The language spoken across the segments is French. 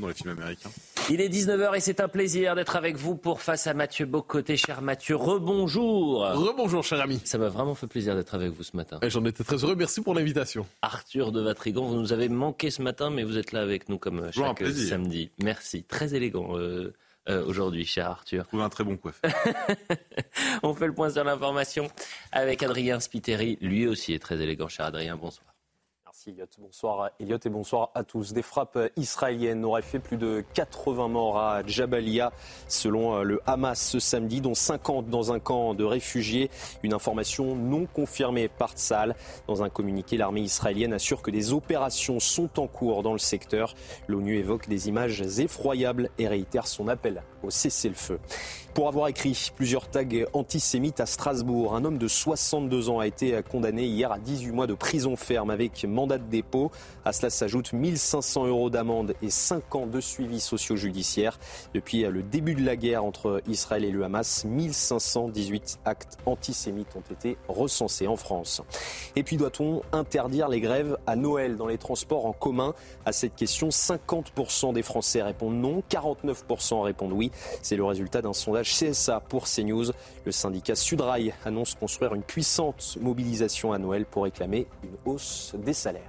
dans les films américains. Il est 19h et c'est un plaisir d'être avec vous pour Face à Mathieu Bocoté. Cher Mathieu, rebonjour. Rebonjour, cher ami. Ça m'a vraiment fait plaisir d'être avec vous ce matin. Et J'en étais très heureux. Merci pour l'invitation. Arthur de Vatrigan, vous nous avez manqué ce matin, mais vous êtes là avec nous comme un chaque plaisir. samedi. Merci. Très élégant euh, euh, aujourd'hui, cher Arthur. Trouvé un très bon coiffeur. On fait le point sur l'information avec Adrien Spiteri. Lui aussi est très élégant, cher Adrien. Bonsoir. Bonsoir Elliot et bonsoir à tous. Des frappes israéliennes auraient fait plus de 80 morts à Jabalia selon euh, le Hamas ce samedi, dont 50 dans un camp de réfugiés. Une information non confirmée par Tzal. Dans un communiqué, l'armée israélienne assure que des opérations sont en cours dans le secteur. L'ONU évoque des images effroyables et réitère son appel au cessez-le-feu. Pour avoir écrit plusieurs tags antisémites à Strasbourg, un homme de 62 ans a été condamné hier à 18 mois de prison ferme avec mandat de dépôt. À cela s'ajoutent 1500 euros d'amende et 5 ans de suivi socio-judiciaire. Depuis le début de la guerre entre Israël et le Hamas, 1518 actes antisémites ont été recensés en France. Et puis doit-on interdire les grèves à Noël dans les transports en commun? À cette question, 50% des Français répondent non, 49% répondent oui. C'est le résultat d'un sondage CSA pour CNews. Le syndicat Sudrail annonce construire une puissante mobilisation à Noël pour réclamer une hausse des salaires.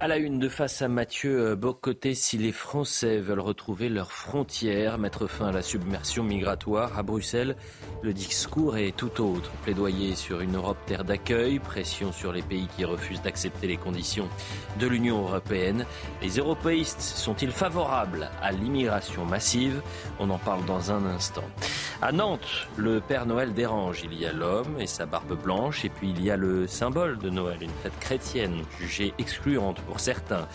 À la une de face à Mathieu euh, Bocoté, si les Français veulent retrouver leurs frontières, mettre fin à la submersion migratoire à Bruxelles, le discours est tout autre. Plaidoyer sur une Europe terre d'accueil, pression sur les pays qui refusent d'accepter les conditions de l'Union européenne. Les européistes sont-ils favorables à l'immigration massive? On en parle dans un instant. À Nantes, le Père Noël dérange. Il y a l'homme et sa barbe blanche, et puis il y a le symbole de Noël, une fête chrétienne jugée excluante pour certains.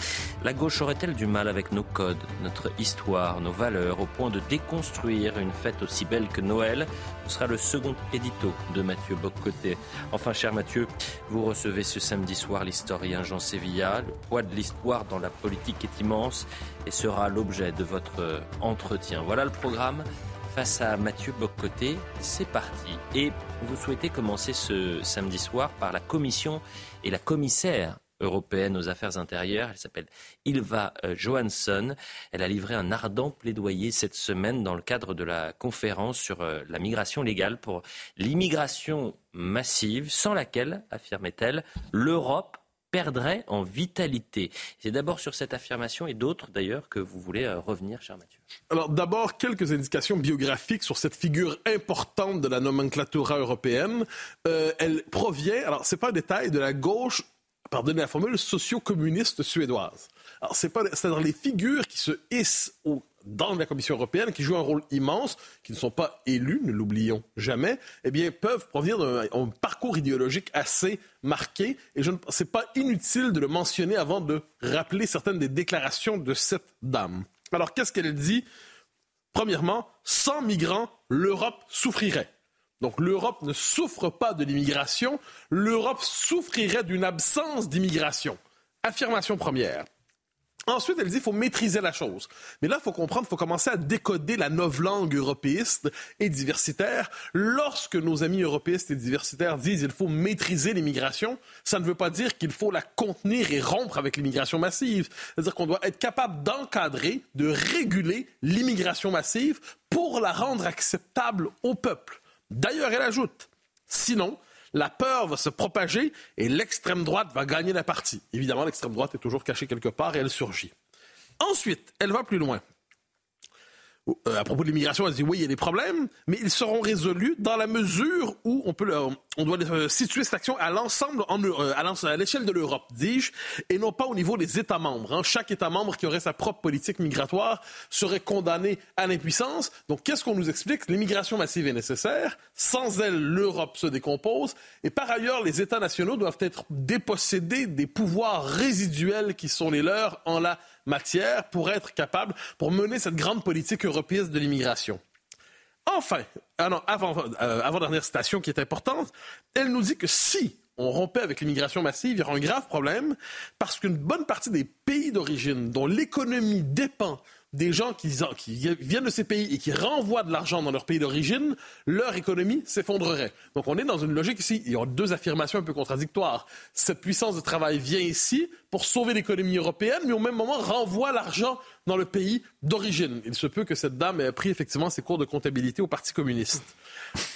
La gauche aurait-elle du mal avec nos codes, notre histoire, nos valeurs, au point de déconstruire une fête aussi belle que Noël? Ce sera le second édito de Mathieu Boccoté. Enfin, cher Mathieu, vous recevez ce samedi soir l'historien Jean Sévilla. Le poids de l'histoire dans la politique est immense et sera l'objet de votre euh, entretien. Voilà le programme face à Mathieu Boccoté. C'est parti. Et vous souhaitez commencer ce samedi soir par la commission et la commissaire européenne aux affaires intérieures. Elle s'appelle Ilva euh, Johansson. Elle a livré un ardent plaidoyer cette semaine dans le cadre de la conférence sur euh, la migration légale pour l'immigration massive, sans laquelle, affirmait-elle, l'Europe perdrait en vitalité. C'est d'abord sur cette affirmation et d'autres d'ailleurs que vous voulez euh, revenir, cher Mathieu. Alors d'abord, quelques indications biographiques sur cette figure importante de la nomenclatura européenne. Elle provient, alors c'est pas un détail, de la gauche, pardonnez la formule, socio-communiste suédoise. Alors c'est pas, c'est-à-dire les figures qui se hissent dans la Commission européenne, qui jouent un rôle immense, qui ne sont pas élus, ne l'oublions jamais, eh bien, peuvent provenir d'un d'un parcours idéologique assez marqué. Et je ne c'est pas inutile de le mentionner avant de rappeler certaines des déclarations de cette dame. Alors, qu'est-ce qu'elle dit? Premièrement, sans migrants, l'Europe souffrirait. Donc l'Europe ne souffre pas de l'immigration, l'Europe souffrirait d'une absence d'immigration. Affirmation première. Ensuite, elle dit qu'il faut maîtriser la chose. Mais là, il faut comprendre, il faut commencer à décoder la novlangue européiste et diversitaire. Lorsque nos amis européistes et diversitaires disent qu'il faut maîtriser l'immigration, ça ne veut pas dire qu'il faut la contenir et rompre avec l'immigration massive. C'est-à-dire qu'on doit être capable d'encadrer, de réguler l'immigration massive pour la rendre acceptable au peuple. D'ailleurs, elle ajoute, sinon, la peur va se propager et l'extrême droite va gagner la partie. Évidemment, l'extrême droite est toujours cachée quelque part et elle surgit. Ensuite, elle va plus loin. Euh, à propos de l'immigration, elle dit oui, il y a des problèmes, mais ils seront résolus dans la mesure où on peut, on doit euh, situer cette action à l'ensemble, euh, à l'échelle de l'Europe, dis-je, et non pas au niveau des États membres. Hein. Chaque État membre qui aurait sa propre politique migratoire serait condamné à l'impuissance. Donc, qu'est-ce qu'on nous explique? L'immigration massive est nécessaire. Sans elle, l'Europe se décompose. Et par ailleurs, les États nationaux doivent être dépossédés des pouvoirs résiduels qui sont les leurs en la matière pour être capable, pour mener cette grande politique européenne de l'immigration. Enfin, ah avant, euh, avant dernière citation qui est importante, elle nous dit que si on rompait avec l'immigration massive, il y aurait un grave problème parce qu'une bonne partie des pays d'origine dont l'économie dépend des gens qui, viennent de ces pays et qui renvoient de l'argent dans leur pays d'origine, leur économie s'effondrerait. Donc on est dans une logique ici. Il y a deux affirmations un peu contradictoires. Cette puissance de travail vient ici pour sauver l'économie européenne, mais au même moment renvoie l'argent dans le pays d'origine. Il se peut que cette dame ait pris effectivement ses cours de comptabilité au Parti communiste.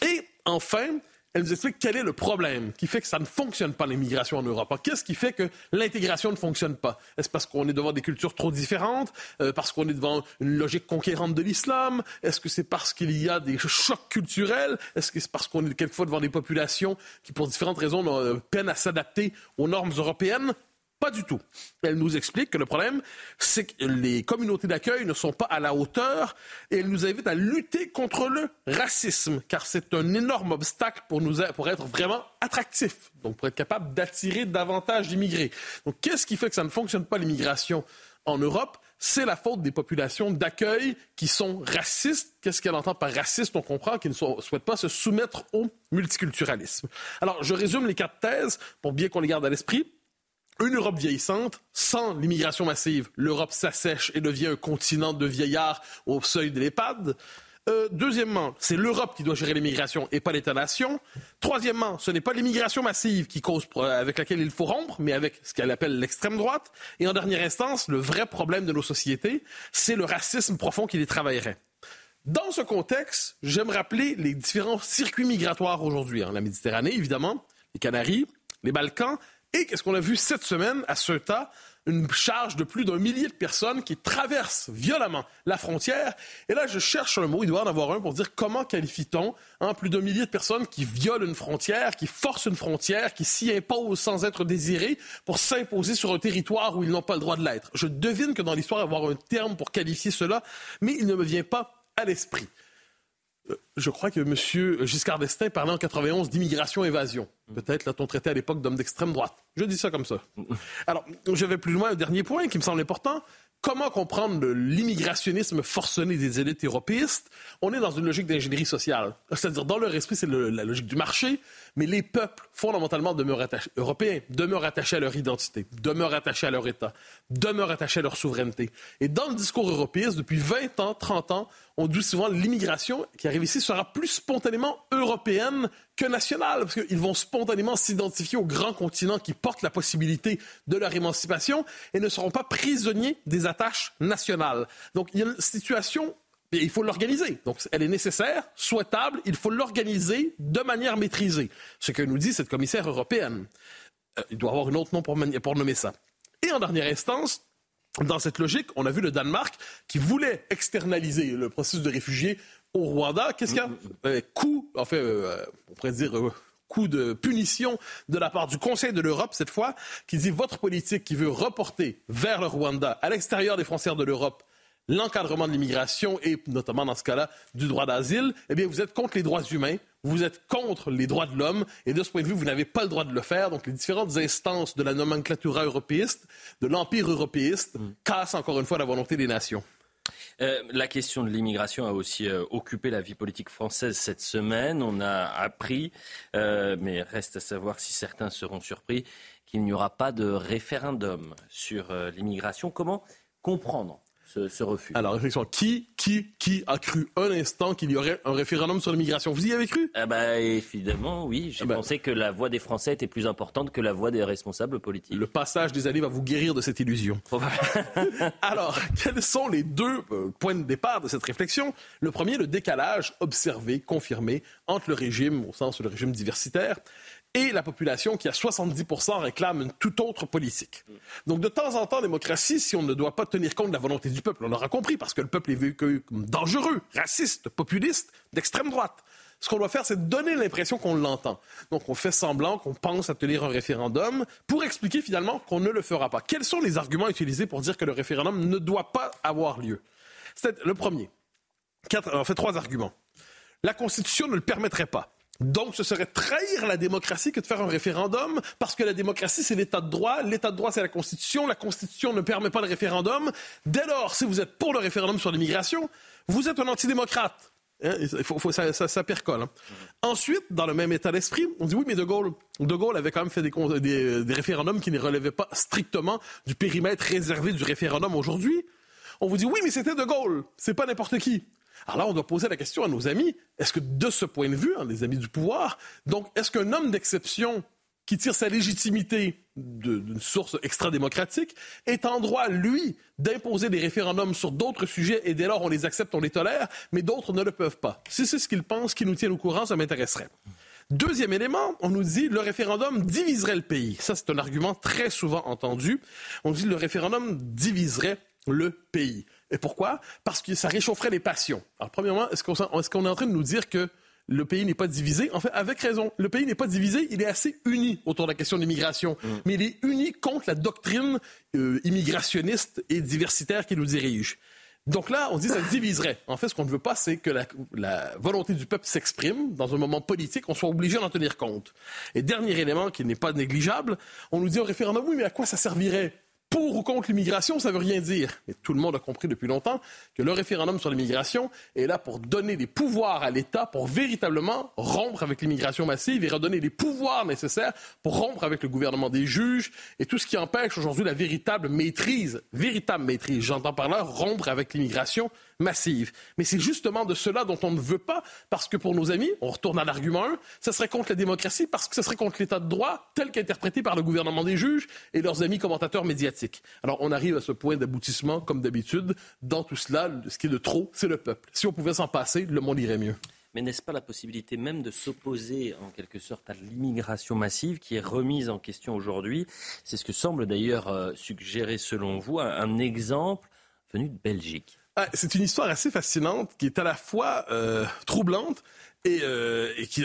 Et enfin, elle nous explique quel est le problème qui fait que ça ne fonctionne pas l'immigration en Europe. Qu'est-ce qui fait que l'intégration ne fonctionne pas? Est-ce parce qu'on est devant des cultures trop différentes? Euh, Parce qu'on est devant une logique conquérante de l'islam? Est-ce que c'est parce qu'il y a des chocs culturels? Est-ce que c'est parce qu'on est quelquefois devant des populations qui, pour différentes raisons, euh, peinent à s'adapter aux normes européennes? Pas du tout. Elle nous explique que le problème, c'est que les communautés d'accueil ne sont pas à la hauteur et elle nous invite à lutter contre le racisme, car c'est un énorme obstacle pour, nous, pour être vraiment attractif, donc pour être capable d'attirer davantage d'immigrés. Donc qu'est-ce qui fait que ça ne fonctionne pas l'immigration en Europe? C'est la faute des populations d'accueil qui sont racistes. Qu'est-ce qu'elle entend par raciste? On comprend qu'ils ne souhaitent pas se soumettre au multiculturalisme. Alors, je résume les quatre thèses pour bien qu'on les garde à l'esprit une Europe vieillissante, sans l'immigration massive, l'Europe s'assèche et devient un continent de vieillards au seuil de l'EHPAD. Euh, deuxièmement, c'est l'Europe qui doit gérer l'immigration et pas l'État-nation. Troisièmement, ce n'est pas l'immigration massive qui cause, avec laquelle il faut rompre, mais avec ce qu'elle appelle l'extrême droite. Et en dernière instance, le vrai problème de nos sociétés, c'est le racisme profond qui les travaillerait. Dans ce contexte, j'aime rappeler les différents circuits migratoires aujourd'hui. Hein. La Méditerranée, évidemment, les Canaries, les Balkans, et qu'est-ce qu'on a vu cette semaine à Ceuta une charge de plus d'un millier de personnes qui traversent violemment la frontière. Et là, je cherche un mot, il doit en avoir un pour dire comment qualifie-t-on hein, plus d'un millier de personnes qui violent une frontière, qui forcent une frontière, qui s'y imposent sans être désirées pour s'imposer sur un territoire où ils n'ont pas le droit de l'être. Je devine que dans l'histoire, il y avoir un terme pour qualifier cela, mais il ne me vient pas à l'esprit. Euh, je crois que M. Giscard d'Estaing parlait en 91 d'immigration-évasion. Peut-être l'a-t-on traité à l'époque d'homme d'extrême droite. Je dis ça comme ça. Alors, je vais plus loin. Un dernier point qui me semble important. Comment comprendre l'immigrationnisme forcené des élites européistes? On est dans une logique d'ingénierie sociale. C'est-à-dire, dans leur esprit, c'est la logique du marché, mais les peuples, fondamentalement, demeurent européens, demeurent attachés à leur identité, demeurent attachés à leur État, demeurent attachés à leur souveraineté. Et dans le discours européen, depuis 20 ans, 30 ans, on dit souvent l'immigration qui arrive ici sera plus spontanément européenne que nationale, parce qu'ils vont spontanément s'identifier au grand continent qui porte la possibilité de leur émancipation et ne seront pas prisonniers des attaches nationales. Donc il y a une situation et il faut l'organiser. Donc, elle est nécessaire, souhaitable, il faut l'organiser de manière maîtrisée. Ce que nous dit cette commissaire européenne. Euh, il doit avoir un autre nom pour, pour nommer ça. Et en dernière instance, dans cette logique, on a vu le Danemark qui voulait externaliser le processus de réfugiés au Rwanda. Qu'est-ce qu'il y a euh, Coup, enfin, euh, on pourrait dire euh, coup de punition de la part du Conseil de l'Europe cette fois, qui dit votre politique qui veut reporter vers le Rwanda, à l'extérieur des frontières de l'Europe, l'encadrement de l'immigration et notamment dans ce cas-là du droit d'asile, eh bien vous êtes contre les droits humains, vous êtes contre les droits de l'homme et de ce point de vue, vous n'avez pas le droit de le faire. Donc les différentes instances de la nomenclatura européiste, de l'empire européiste, mm. cassent encore une fois la volonté des nations. Euh, la question de l'immigration a aussi euh, occupé la vie politique française cette semaine. On a appris, euh, mais reste à savoir si certains seront surpris, qu'il n'y aura pas de référendum sur l'immigration. Comment comprendre ce, refus. Alors, réflexion, qui, qui, qui a cru un instant qu'il y aurait un référendum sur l'immigration? Vous y avez cru? Ah bah, Évidemment, oui. J'ai ah bah. pensé que la voix des Français était plus importante que la voix des responsables politiques. Le passage des années va vous guérir de cette illusion. Alors, quels sont les deux euh, points de départ de cette réflexion? Le premier, le décalage observé, confirmé entre le régime, au sens du régime diversitaire, et la population qui, à 70% réclame une toute autre politique. Donc, de temps en temps, démocratie, si on ne doit pas tenir compte de la volonté du peuple, on l'aura compris, parce que le peuple est vu comme dangereux, raciste, populiste, d'extrême droite. Ce qu'on doit faire, c'est donner l'impression qu'on l'entend. Donc, on fait semblant qu'on pense à tenir un référendum pour expliquer finalement qu'on ne le fera pas. Quels sont les arguments utilisés pour dire que le référendum ne doit pas avoir lieu? C'est le premier. Quatre, en fait, trois arguments. La Constitution ne le permettrait pas. Donc, ce serait trahir la démocratie que de faire un référendum, parce que la démocratie, c'est l'état de droit, l'état de droit, c'est la Constitution, la Constitution ne permet pas le référendum. Dès lors, si vous êtes pour le référendum sur l'immigration, vous êtes un antidémocrate. Hein, il faut, ça, percole. Hein. Ensuite, dans le même état d'esprit, on dit oui, mais De Gaulle, De Gaulle avait quand même fait des, des, des référendums qui ne relevaient pas strictement du périmètre réservé du référendum aujourd'hui. On vous dit oui, mais c'était De Gaulle, c'est pas n'importe qui. Alors là, on doit poser la question à nos amis, est-ce que de ce point de vue, hein, les amis du pouvoir, donc est-ce qu'un homme d'exception qui tire sa légitimité d'une source extra-démocratique est en droit, lui, d'imposer des référendums sur d'autres sujets et dès lors on les accepte, on les tolère, mais d'autres ne le peuvent pas? Si c'est ce qu'il pense, qui nous tient au courant, ça m'intéresserait. Deuxième élément, on nous dit le référendum diviserait le pays. Ça, c'est un argument très souvent entendu. On dit le référendum diviserait le pays. Et pourquoi? Parce que ça réchaufferait les passions. Alors, premièrement, est-ce qu'on est, en train de nous dire que le pays n'est pas divisé? En fait, avec raison. Le pays n'est pas divisé, il est assez uni autour de la question de l'immigration. Mm. Mais il est uni contre la doctrine euh, immigrationniste et diversitaire qui nous dirige. Donc là, on dit que ça diviserait. En fait, ce qu'on ne veut pas, c'est que la, la, volonté du peuple s'exprime dans un moment politique, on soit obligé d'en tenir compte. Et dernier élément qui n'est pas négligeable, on nous dit au référendum, oui, mais à quoi ça servirait? Pour ou contre l'immigration, ça ne veut rien dire. Mais tout le monde a compris depuis longtemps que le référendum sur l'immigration est là pour donner des pouvoirs à l'État pour véritablement rompre avec l'immigration massive et redonner les pouvoirs nécessaires pour rompre avec le gouvernement des juges et tout ce qui empêche aujourd'hui la véritable maîtrise, véritable maîtrise, j'entends par là rompre avec l'immigration massive. Mais c'est justement de cela dont on ne veut pas, parce que pour nos amis, on retourne à l'argument 1, ce serait contre la démocratie parce que ce serait contre l'état de droit tel qu'interprété par le gouvernement des juges et leurs amis commentateurs médiatiques. Alors on arrive à ce point d'aboutissement, comme d'habitude, dans tout cela, ce qui est de trop, c'est le peuple. Si on pouvait s'en passer, le monde irait mieux. Mais n'est-ce pas la possibilité même de s'opposer en quelque sorte à l'immigration massive qui est remise en question aujourd'hui? C'est ce que semble d'ailleurs euh, suggérer selon vous un exemple venu de Belgique. Ah, c'est une histoire assez fascinante qui est à la fois euh, troublante et, euh, qui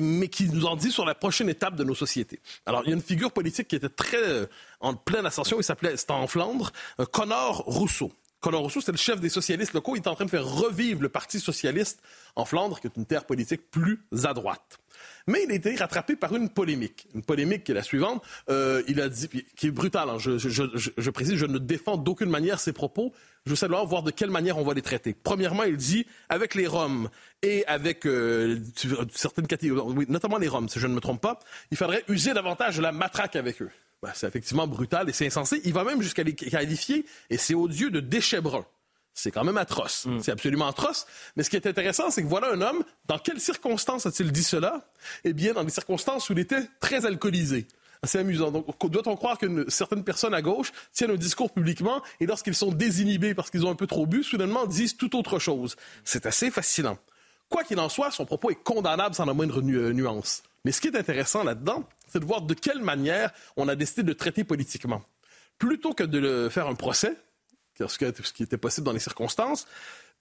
mais qui nous en dit sur la prochaine étape de nos sociétés. Alors, il y a une figure politique qui était très euh, en pleine ascension, il s'appelait, c'était en Flandre, Connor Rousseau. Connor Rousseau, c'était le chef des socialistes locaux, il était en train de faire revivre le Parti socialiste en Flandre, qui est une terre politique plus à droite. Mais il a été rattrapé par une polémique. Une polémique qui est la suivante. Euh, il a dit, qui est brutale. Hein. Je, je, je, je, précise, je ne défends d'aucune manière ses propos. Je veux savoir voir de quelle manière on va les traiter. Premièrement, il dit, avec les Roms et avec euh, certaines catégories, notamment les Roms, si je ne me trompe pas, il faudrait user davantage de la matraque avec eux. Ben, c'est effectivement brutal et c'est insensé. Il va même jusqu'à les qualifier, et c'est odieux, de déchets bruns. C'est quand même atroce. Mm. C'est absolument atroce. Mais ce qui est intéressant, c'est que voilà un homme, dans quelles circonstances a-t-il dit cela? Eh bien, dans des circonstances où il était très alcoolisé. C'est amusant. Donc, doit-on croire que certaines personnes à gauche tiennent un discours publiquement et lorsqu'ils sont désinhibés parce qu'ils ont un peu trop bu, soudainement disent tout autre chose? C'est assez fascinant. Quoi qu'il en soit, son propos est condamnable sans la moindre euh, nuance. Mais ce qui est intéressant là-dedans, c'est de voir de quelle manière on a décidé de traiter politiquement. Plutôt que de faire un procès, ce qui était possible dans les circonstances,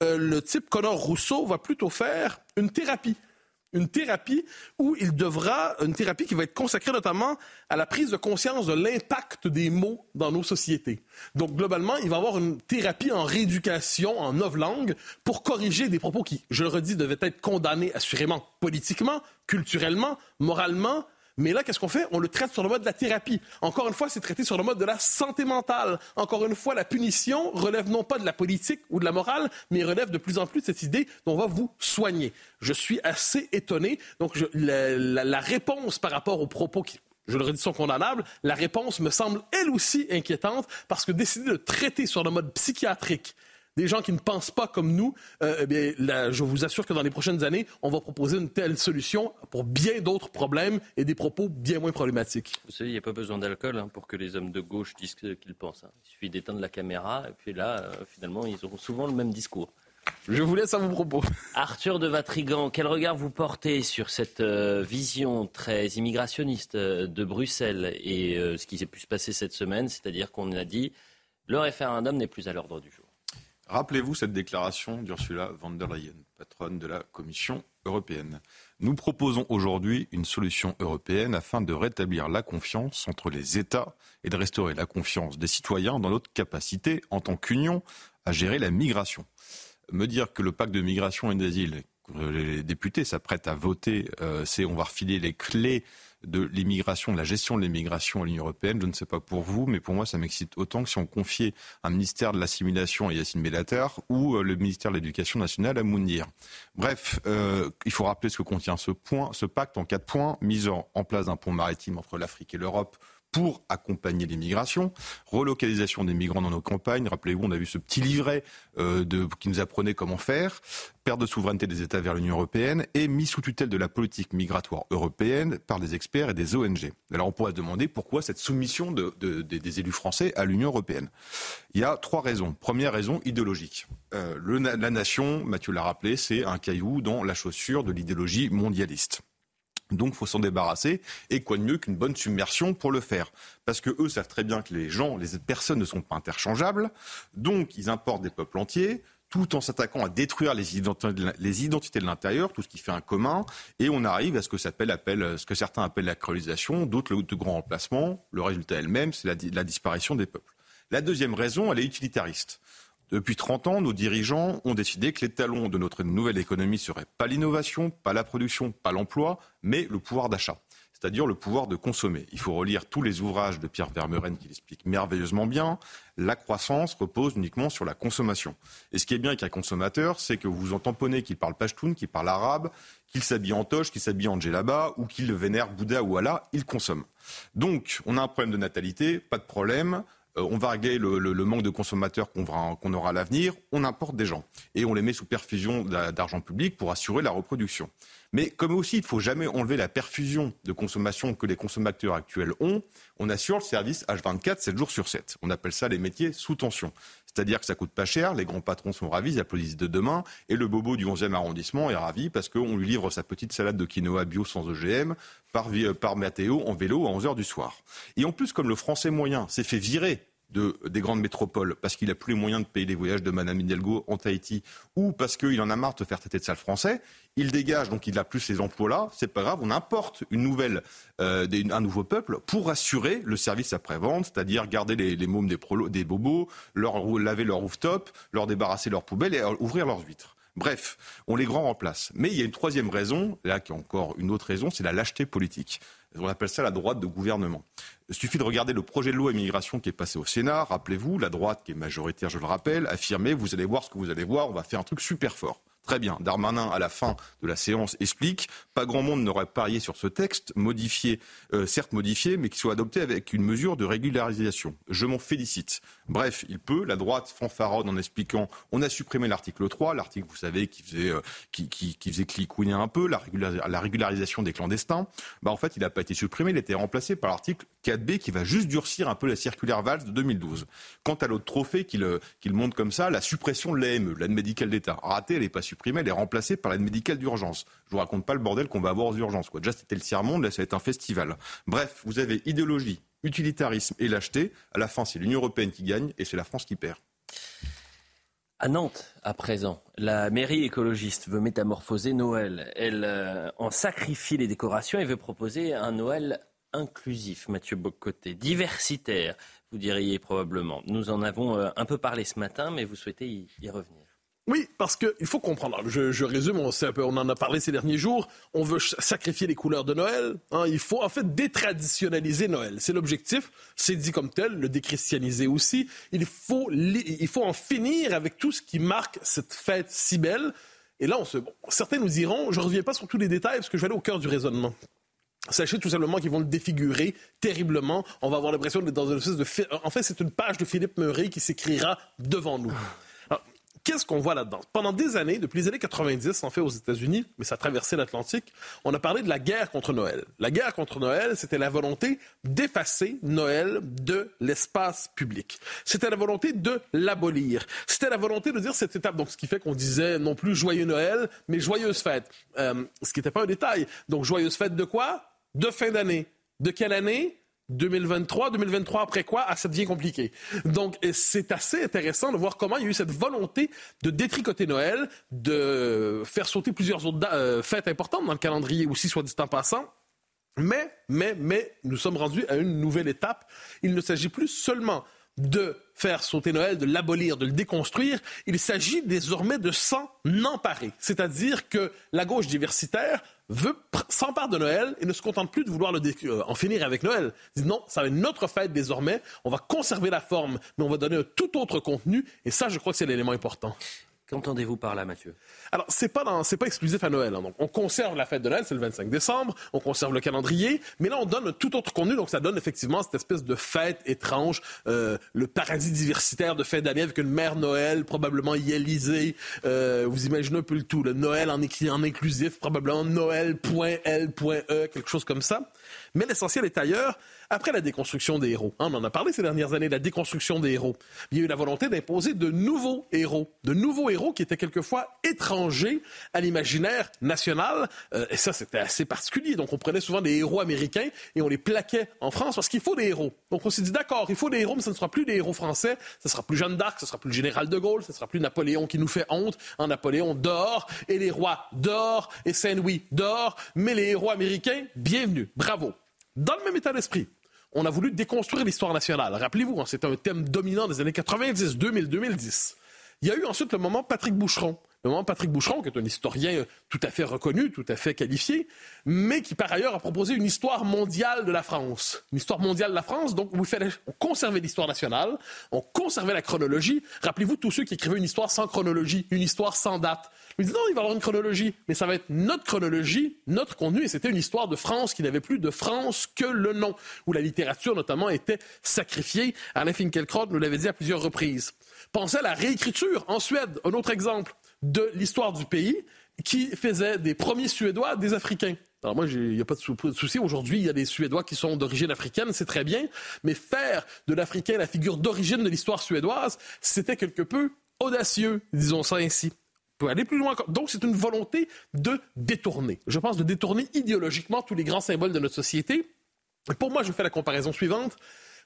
euh, le type Connor Rousseau va plutôt faire une thérapie. Une thérapie où il devra, une thérapie qui va être consacrée notamment à la prise de conscience de l'impact des mots dans nos sociétés. Donc, globalement, il va avoir une thérapie en rééducation, en langue pour corriger des propos qui, je le redis, devaient être condamnés assurément politiquement, culturellement, moralement, mais là, qu'est-ce qu'on fait? On le traite sur le mode de la thérapie. Encore une fois, c'est traité sur le mode de la santé mentale. Encore une fois, la punition relève non pas de la politique ou de la morale, mais relève de plus en plus de cette idée dont on va vous soigner. Je suis assez étonné. Donc, la, réponse par rapport aux propos qui, je le redis, sont condamnables, la réponse me semble elle aussi inquiétante parce que décider de traiter sur le mode psychiatrique des gens qui ne pensent pas comme nous, euh, eh bien, je vous assure que dans les prochaines années, on va proposer une telle solution pour bien d'autres problèmes et des propos bien moins problématiques. Vous savez, il n'y a pas besoin d'alcool hein, pour que les hommes de gauche disent ce qu'ils pensent. Hein. Il suffit d'éteindre la caméra et puis là, euh, finalement, ils auront souvent le même discours. Je vous laisse à vos propos. Arthur de Vatrigan, quel regard vous portez sur cette euh, vision très immigrationniste de Bruxelles et ce qui s'est pu se passer cette semaine, c'est-à-dire qu'on a dit le référendum n'est plus à l'ordre du jour. Rappelez-vous cette déclaration d'Ursula von der Leyen, patronne de la Commission européenne. Nous proposons aujourd'hui une solution européenne afin de rétablir la confiance entre les États et de restaurer la confiance des citoyens dans notre capacité, en tant qu'Union, à gérer la migration me dire que le pacte de migration et d'asile, les députés s'apprêtent à voter, euh, c'est on va refiler les clés de l'immigration, de la gestion de l'immigration à l'Union européenne. Je ne sais pas pour vous, mais pour moi, ça m'excite autant que si on confiait un ministère de l'assimilation à Yacine Bellatar ou euh, le ministère de l'Éducation nationale à Moundir. Bref, euh, il faut rappeler ce que contient ce pacte en quatre points. Mise en place d'un pont maritime entre l'Afrique et l'Europe pour accompagner l'immigration, relocalisation des migrants dans nos campagnes. Rappelez-vous, on a vu ce petit livret euh, qui nous apprenait comment faire, perte de souveraineté des États vers l'Union européenne et mise sous tutelle de la politique migratoire européenne par des experts et des ONG. Alors on pourrait se demander pourquoi cette soumission de, de, des élus français à l'Union européenne. Il y a trois raisons. Première raison, idéologique. Euh, la nation, Mathieu l'a rappelé, c'est un caillou dans la chaussure de l'idéologie mondialiste. Donc, faut s'en débarrasser. Et quoi de mieux qu'une bonne submersion pour le faire? Parce que eux savent très bien que les gens, les personnes ne sont pas interchangeables. Donc, ils importent des peuples entiers tout en s'attaquant à détruire les identités de l'intérieur, tout ce qui fait un commun, et on arrive à ce que, appelle, ce que certains appellent la colonisation, d'autres le grand remplacement. Le résultat elle-même, c'est la, la disparition des peuples. La deuxième raison, elle est utilitariste. Depuis 30 ans, nos dirigeants ont décidé que les talons de notre nouvelle économie seraient pas l'innovation, pas la production, pas l'emploi, mais le pouvoir d'achat c'est-à-dire le pouvoir de consommer. Il faut relire tous les ouvrages de Pierre Vermeuren qui l'expliquent merveilleusement bien. La croissance repose uniquement sur la consommation. Et ce qui est bien avec un consommateur, c'est que vous en tamponnez qu'il parle pashtoun, qu'il parle arabe, qu'il s'habille en toche, qu'il s'habille en djellaba ou qu'il vénère Bouddha ou Allah, il consomme. Donc, on a un problème de natalité, pas de problème. Euh, on va régler le, manque de consommateurs qu'on aura à l'avenir, on importe des gens et on les met sous perfusion d'argent public pour assurer la reproduction. Mais comme aussi, il ne faut jamais enlever la perfusion de consommation que les consommateurs actuels ont, on assure le service H24, 7 jours sur 7. On appelle ça les métiers sous tension. C'est-à-dire que ça coûte pas cher, les grands patrons sont ravis, ils applaudissent de demain, et le bobo du 11e arrondissement est ravi parce qu'on lui livre sa petite salade de quinoa bio sans OGM par, par Mathéo en vélo à 11h du soir. Et en plus, comme le français moyen s'est fait virer de, des grandes métropoles parce qu'il n'a plus les moyens de payer les voyages de Madame Hidalgo en Tahiti ou parce qu'il en a marre de faire traiter de sale français, il dégage, donc il n'a plus ces emplois-là, c'est pas grave, on importe une nouvelle, euh, un nouveau peuple pour assurer le service après-vente, c'est-à-dire garder les, les mômes des, bobos, leur laver leur rooftop, leur débarrasser leurs poubelles et ouvrir leurs huîtres. Bref, on les grands remplace. Mais il y a une troisième raison, là qui est encore une autre raison, c'est la lâcheté politique. On appelle ça la droite de gouvernement. Il suffit de regarder le projet de loi immigration qui est passé au Sénat. Rappelez-vous, la droite, qui est majoritaire, je le rappelle, affirmait vous allez voir ce que vous allez voir, on va faire un truc super fort. Très bien. Darmanin, à la fin de la séance, explique pas grand monde n'aurait parié sur ce texte, modifié, euh, certes modifié, mais qui soit adopté avec une mesure de régularisation. Je m'en félicite. Bref, il peut. La droite fanfaronne en expliquant on a supprimé l'article 3, l'article, vous savez, qui faisait, euh, qui, qui, qui, faisait un peu, la, la régularisation des clandestins. Bah, en fait, il n'a pas été supprimé, il a été remplacé par l'article 4B qui va juste durcir un peu la circulaire Valls de 2012. Quant à l'autre trophée qu'il qu'il monte comme ça, la suppression de l'AME, l'aide médicale d'État. Raté, elle n'est pas supprimée, elle est remplacée par l'aide médicale d'urgence. Je vous raconte pas le bordel qu'on va avoir aux urgences. Déjà, c'était le tiers-monde, là, ça va être un festival. Bref, vous avez idéologie, utilitarisme et lâcheté. À la fin, c'est l'Union européenne qui gagne et c'est la France qui perd. À Nantes, à présent, la mairie écologiste veut métamorphoser Noël. Elle euh, en sacrifie les décorations et veut proposer un Noël inclusif, Mathieu Bocoté, diversitaire, vous diriez probablement. Nous en avons euh, un peu parlé ce matin, mais vous souhaitez y, revenir. Oui, parce qu'il faut comprendre. Je, résume, on, on, en a parlé ces derniers jours. On veut sacrifier les couleurs de Noël. Hein. il faut en fait détraditionnaliser Noël. C'est l'objectif. C'est dit comme tel, le déchristianiser aussi. Il faut, il faut en finir avec tout ce qui marque cette fête si belle. Et là, on certains nous diront, je ne reviens pas sur tous les détails parce que je vais aller au cœur du raisonnement. Sachez tout simplement qu'ils vont le défigurer terriblement. On va avoir l'impression d'être dans une espèce de... En fait, c'est une page de Philippe Murray qui s'écrira devant nous. Qu'est-ce qu'on voit là-dedans? Pendant des années, depuis les années 90, en fait aux États-Unis, mais ça a traversé l'Atlantique, on a parlé de la guerre contre Noël. La guerre contre Noël, c'était la volonté d'effacer Noël de l'espace public. C'était la volonté de l'abolir. C'était la volonté de dire cette étape. Donc, ce qui fait qu'on disait non plus joyeux Noël, mais joyeuse fête. Euh, ce qui n'était pas un détail. Donc, joyeuse fête de quoi? De fin d'année. De quelle année? 2023, 2023 après quoi, ah, ça devient compliqué. Donc, c'est assez intéressant de voir comment il y a eu cette volonté de détricoter Noël, de faire sauter plusieurs autres euh, fêtes importantes dans le calendrier aussi, soit dit en passant. Mais, mais, mais, nous sommes rendus à une nouvelle étape. Il ne s'agit plus seulement de faire sauter Noël, de l'abolir, de le déconstruire. Il s'agit désormais de s'en emparer. C'est-à-dire que la gauche diversitaire veut s'empare de Noël et ne se contente plus de vouloir le euh, en finir avec Noël. Dit non, ça va être notre fête désormais. On va conserver la forme, mais on va donner un tout autre contenu. Et ça, je crois que c'est l'élément important. Qu'entendez-vous par là, Mathieu? Alors, c'est pas pas exclusif à Noël. Hein. Donc, on conserve la fête de Noël, c'est le 25 décembre. On conserve le calendrier, mais là, on donne un tout autre contenu. Donc, ça donne effectivement cette espèce de fête étrange, euh, le paradis diversitaire de fin d'année avec une mère Noël probablement yélisée. Euh, vous imaginez un peu le tout. Le Noël en, en inclusif, probablement Noël.L.E, quelque chose comme ça. Mais l'essentiel est ailleurs. Après la déconstruction des héros, hein, on en a parlé ces dernières années, la déconstruction des héros, il y a eu la volonté d'imposer de nouveaux héros, de nouveaux héros qui étaient quelquefois étrangers à l'imaginaire national. Euh, et ça, c'était assez particulier. Donc, on prenait souvent des héros américains et on les plaquait en France parce qu'il faut des héros. Donc, on s'est dit, d'accord, il faut des héros, mais ce ne sera plus des héros français. Ce sera plus Jeanne d'Arc, ce sera plus le général de Gaulle, ce sera plus Napoléon qui nous fait honte. En Napoléon dort et les rois d'or et Saint-Louis d'or. Mais les héros américains, bienvenue, bravo. Dans le même état d'esprit, on a voulu déconstruire l'histoire nationale. Rappelez-vous, hein, c'était un thème dominant des années 90, 2000, 2010. Il y a eu ensuite le moment Patrick Boucheron. Moment Patrick Boucheron, qui est un historien tout à fait reconnu, tout à fait qualifié, mais qui par ailleurs a proposé une histoire mondiale de la France. Une histoire mondiale de la France, donc où il fallait on conservait l'histoire nationale, on conservait la chronologie. Rappelez-vous tous ceux qui écrivaient une histoire sans chronologie, une histoire sans date. Il dit non, il va y avoir une chronologie, mais ça va être notre chronologie, notre contenu, et c'était une histoire de France qui n'avait plus de France que le nom, où la littérature notamment était sacrifiée. Alain Finkielkraut nous l'avait dit à plusieurs reprises. Pensez à la réécriture en Suède, un autre exemple de l'histoire du pays qui faisait des premiers Suédois des Africains. Alors moi, il n'y a pas de souci. Aujourd'hui, il y a des Suédois qui sont d'origine africaine, c'est très bien. Mais faire de l'Africain la figure d'origine de l'histoire suédoise, c'était quelque peu audacieux, disons ça ainsi peut aller plus loin encore. Donc, c'est une volonté de détourner. Je pense de détourner idéologiquement tous les grands symboles de notre société. Pour moi, je fais la comparaison suivante.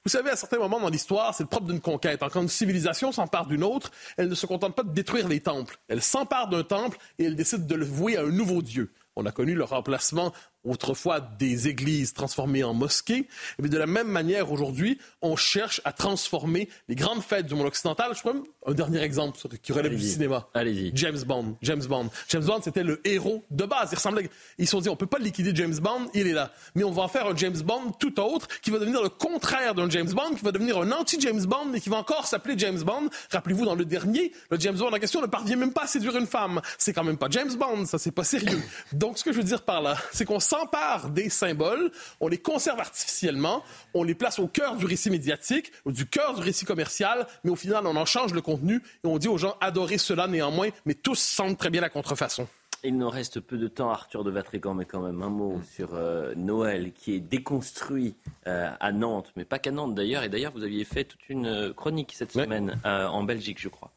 Vous savez, à certains moments dans l'histoire, c'est le propre d'une conquête. Quand une civilisation s'empare d'une autre, elle ne se contente pas de détruire les temples. Elle s'empare d'un temple et elle décide de le vouer à un nouveau dieu. On a connu le remplacement autrefois des églises transformées en mosquées. Et de la même manière, aujourd'hui, on cherche à transformer les grandes fêtes du monde occidental. Je prends un dernier exemple qui relève du cinéma. Allez-y. James Bond. James Bond. James Bond, c'était le héros de base. Il ressemblait. Ils se sont dit, on peut pas liquider James Bond, il est là. Mais on va en faire un James Bond tout autre, qui va devenir le contraire d'un James Bond, qui va devenir un anti-James Bond, mais qui va encore s'appeler James Bond. Rappelez-vous, dans le dernier, le James Bond en question ne parvient même pas à séduire une femme. C'est quand même pas James Bond, ça c'est pas sérieux. Donc, ce que je veux dire par là, c'est qu'on s'empare des symboles, on les conserve artificiellement, on les place au cœur du récit médiatique, du cœur du récit commercial, mais au final, on en change le contenu et on dit aux gens adorez cela néanmoins, mais tous sentent très bien la contrefaçon. Il nous reste peu de temps, Arthur de Vatrigan, mais quand même un mot sur euh, Noël qui est déconstruit euh, à Nantes, mais pas qu'à Nantes d'ailleurs. Et d'ailleurs, vous aviez fait toute une euh, chronique cette semaine en Belgique, je crois.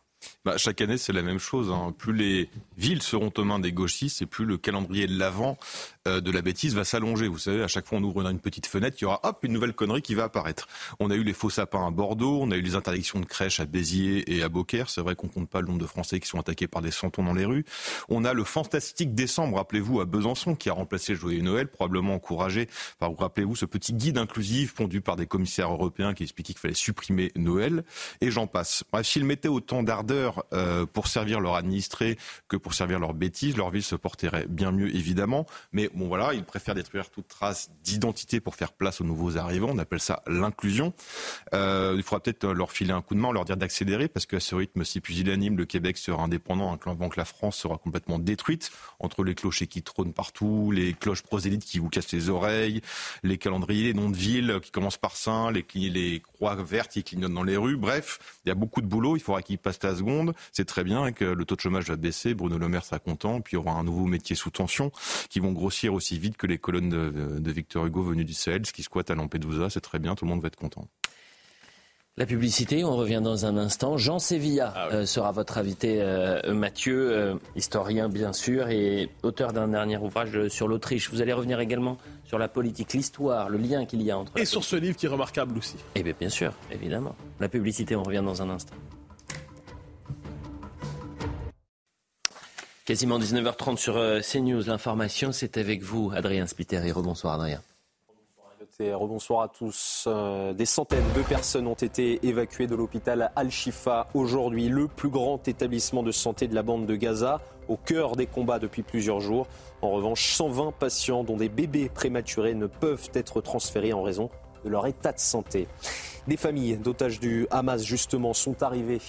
Bah, chaque année, c'est la même chose. Hein. Plus les villes seront aux mains des gauchistes et plus le calendrier de l'avant euh, de la bêtise va s'allonger. Vous savez, à chaque fois on ouvre une petite fenêtre, il y aura hop une nouvelle connerie qui va apparaître. On a eu les faux sapins à Bordeaux, on a eu les interdictions de crèches à Béziers et à Beaucaire. C'est vrai qu'on compte pas le nombre de Français qui sont attaqués par des santons dans les rues. On a le fantastique décembre, rappelez-vous, à Besançon, qui a remplacé le Joyeux Noël, probablement encouragé par, vous rappelez-vous, ce petit guide inclusif pondu par des commissaires européens qui expliquaient qu'il fallait supprimer Noël, et j'en passe. Bref, s'ils mettaient autant d'ardeur euh, pour servir leur administré que pour servir leur bêtise, leur ville se porterait bien mieux, évidemment. Mais bon voilà, ils préfèrent détruire toute trace d'identité pour faire place aux nouveaux arrivants. On appelle ça l'inclusion. Euh, il faudra peut-être leur filer un coup de main, leur dire d'accélérer, parce qu'à ce rythme si pusillanime, le Québec sera indépendant avant que la France sera complètement détruite entre les clochers qui trônent partout, les cloches prosélytes qui vous cassent les oreilles, les calendriers, les noms de villes qui commencent par Saint, les, les croix vertes qui clignotent dans les rues. Bref, il y a beaucoup de boulot. Il faudra qu'ils passent la seconde. C'est très bien que le taux de chômage va baisser. Bruno Le Maire sera content. Puis il y aura un nouveau métier sous tension qui vont grossir aussi vite que les colonnes de, Victor Hugo venues du Sahel, ce qui squatte à Lampedusa. C'est très bien. Tout le monde va être content. La publicité, on revient dans un instant. Jean Sévilla ah euh, sera votre invité, euh, Mathieu, euh, historien bien sûr, et auteur d'un dernier ouvrage sur l'Autriche. Vous allez revenir également sur la politique, l'histoire, le lien qu'il y a entre... Et sur ce livre qui est remarquable aussi. Eh bien, bien sûr, évidemment. La publicité, on revient dans un instant. Quasiment 19h30 sur CNews. L'information, c'est avec vous, Adrien Spiteri. Bonsoir, Adrien. Rebonsoir à tous. Euh, des centaines de personnes ont été évacuées de l'hôpital Al-Shifa aujourd'hui, le plus grand établissement de santé de la bande de Gaza, au cœur des combats depuis plusieurs jours. En revanche, 120 patients, dont des bébés prématurés, ne peuvent être transférés en raison de leur état de santé. Des familles d'otages du Hamas, justement, sont arrivées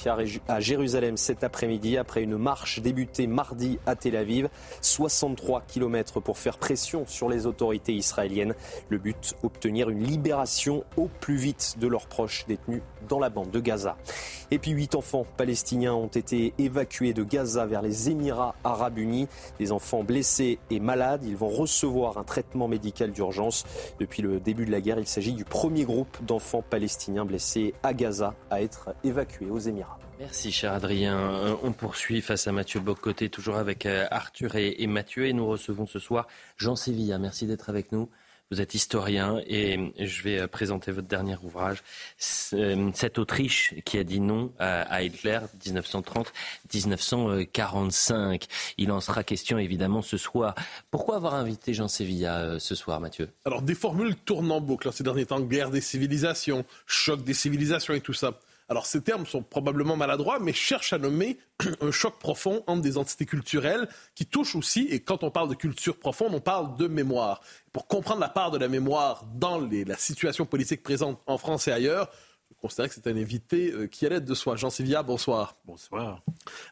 à Jérusalem cet après-midi après une marche débutée mardi à Tel Aviv. 63 km pour faire pression sur les autorités israéliennes. Le but, obtenir une libération au plus vite de leurs proches détenus dans la bande de Gaza. Et puis huit enfants palestiniens ont été évacués de Gaza vers les Émirats arabes unis. Des enfants blessés et malades, ils vont recevoir un traitement médical d'urgence. Depuis le début de la guerre, il s'agit du premier groupe d'enfants palestiniens blessés à Gaza à être évacués aux Émirats. Merci cher Adrien. Euh, on poursuit face à Mathieu Boccoté, toujours avec euh, Arthur et Mathieu. Et nous recevons ce soir Jean Sévilla. Merci d'être avec nous. Vous êtes historien et je vais euh, présenter votre dernier ouvrage. Euh, cette Autriche qui a dit non à Hitler 1930-1945. Il en sera question évidemment ce soir. Pourquoi avoir invité Jean Sévilla euh, ce soir, Mathieu? Alors des formules tournent en boucle ces derniers temps. Guerre des civilisations, choc des civilisations et tout ça. Alors ces termes sont probablement maladroits, mais cherchent à nommer un choc profond entre des entités culturelles qui touchent aussi, et quand on parle de culture profonde, on parle de mémoire. Pour comprendre la part de la mémoire dans la situation politique présente en France et ailleurs, je considère que c'est un invité euh, qui allait de soi. Jean Sylvia, bonsoir. Bonsoir.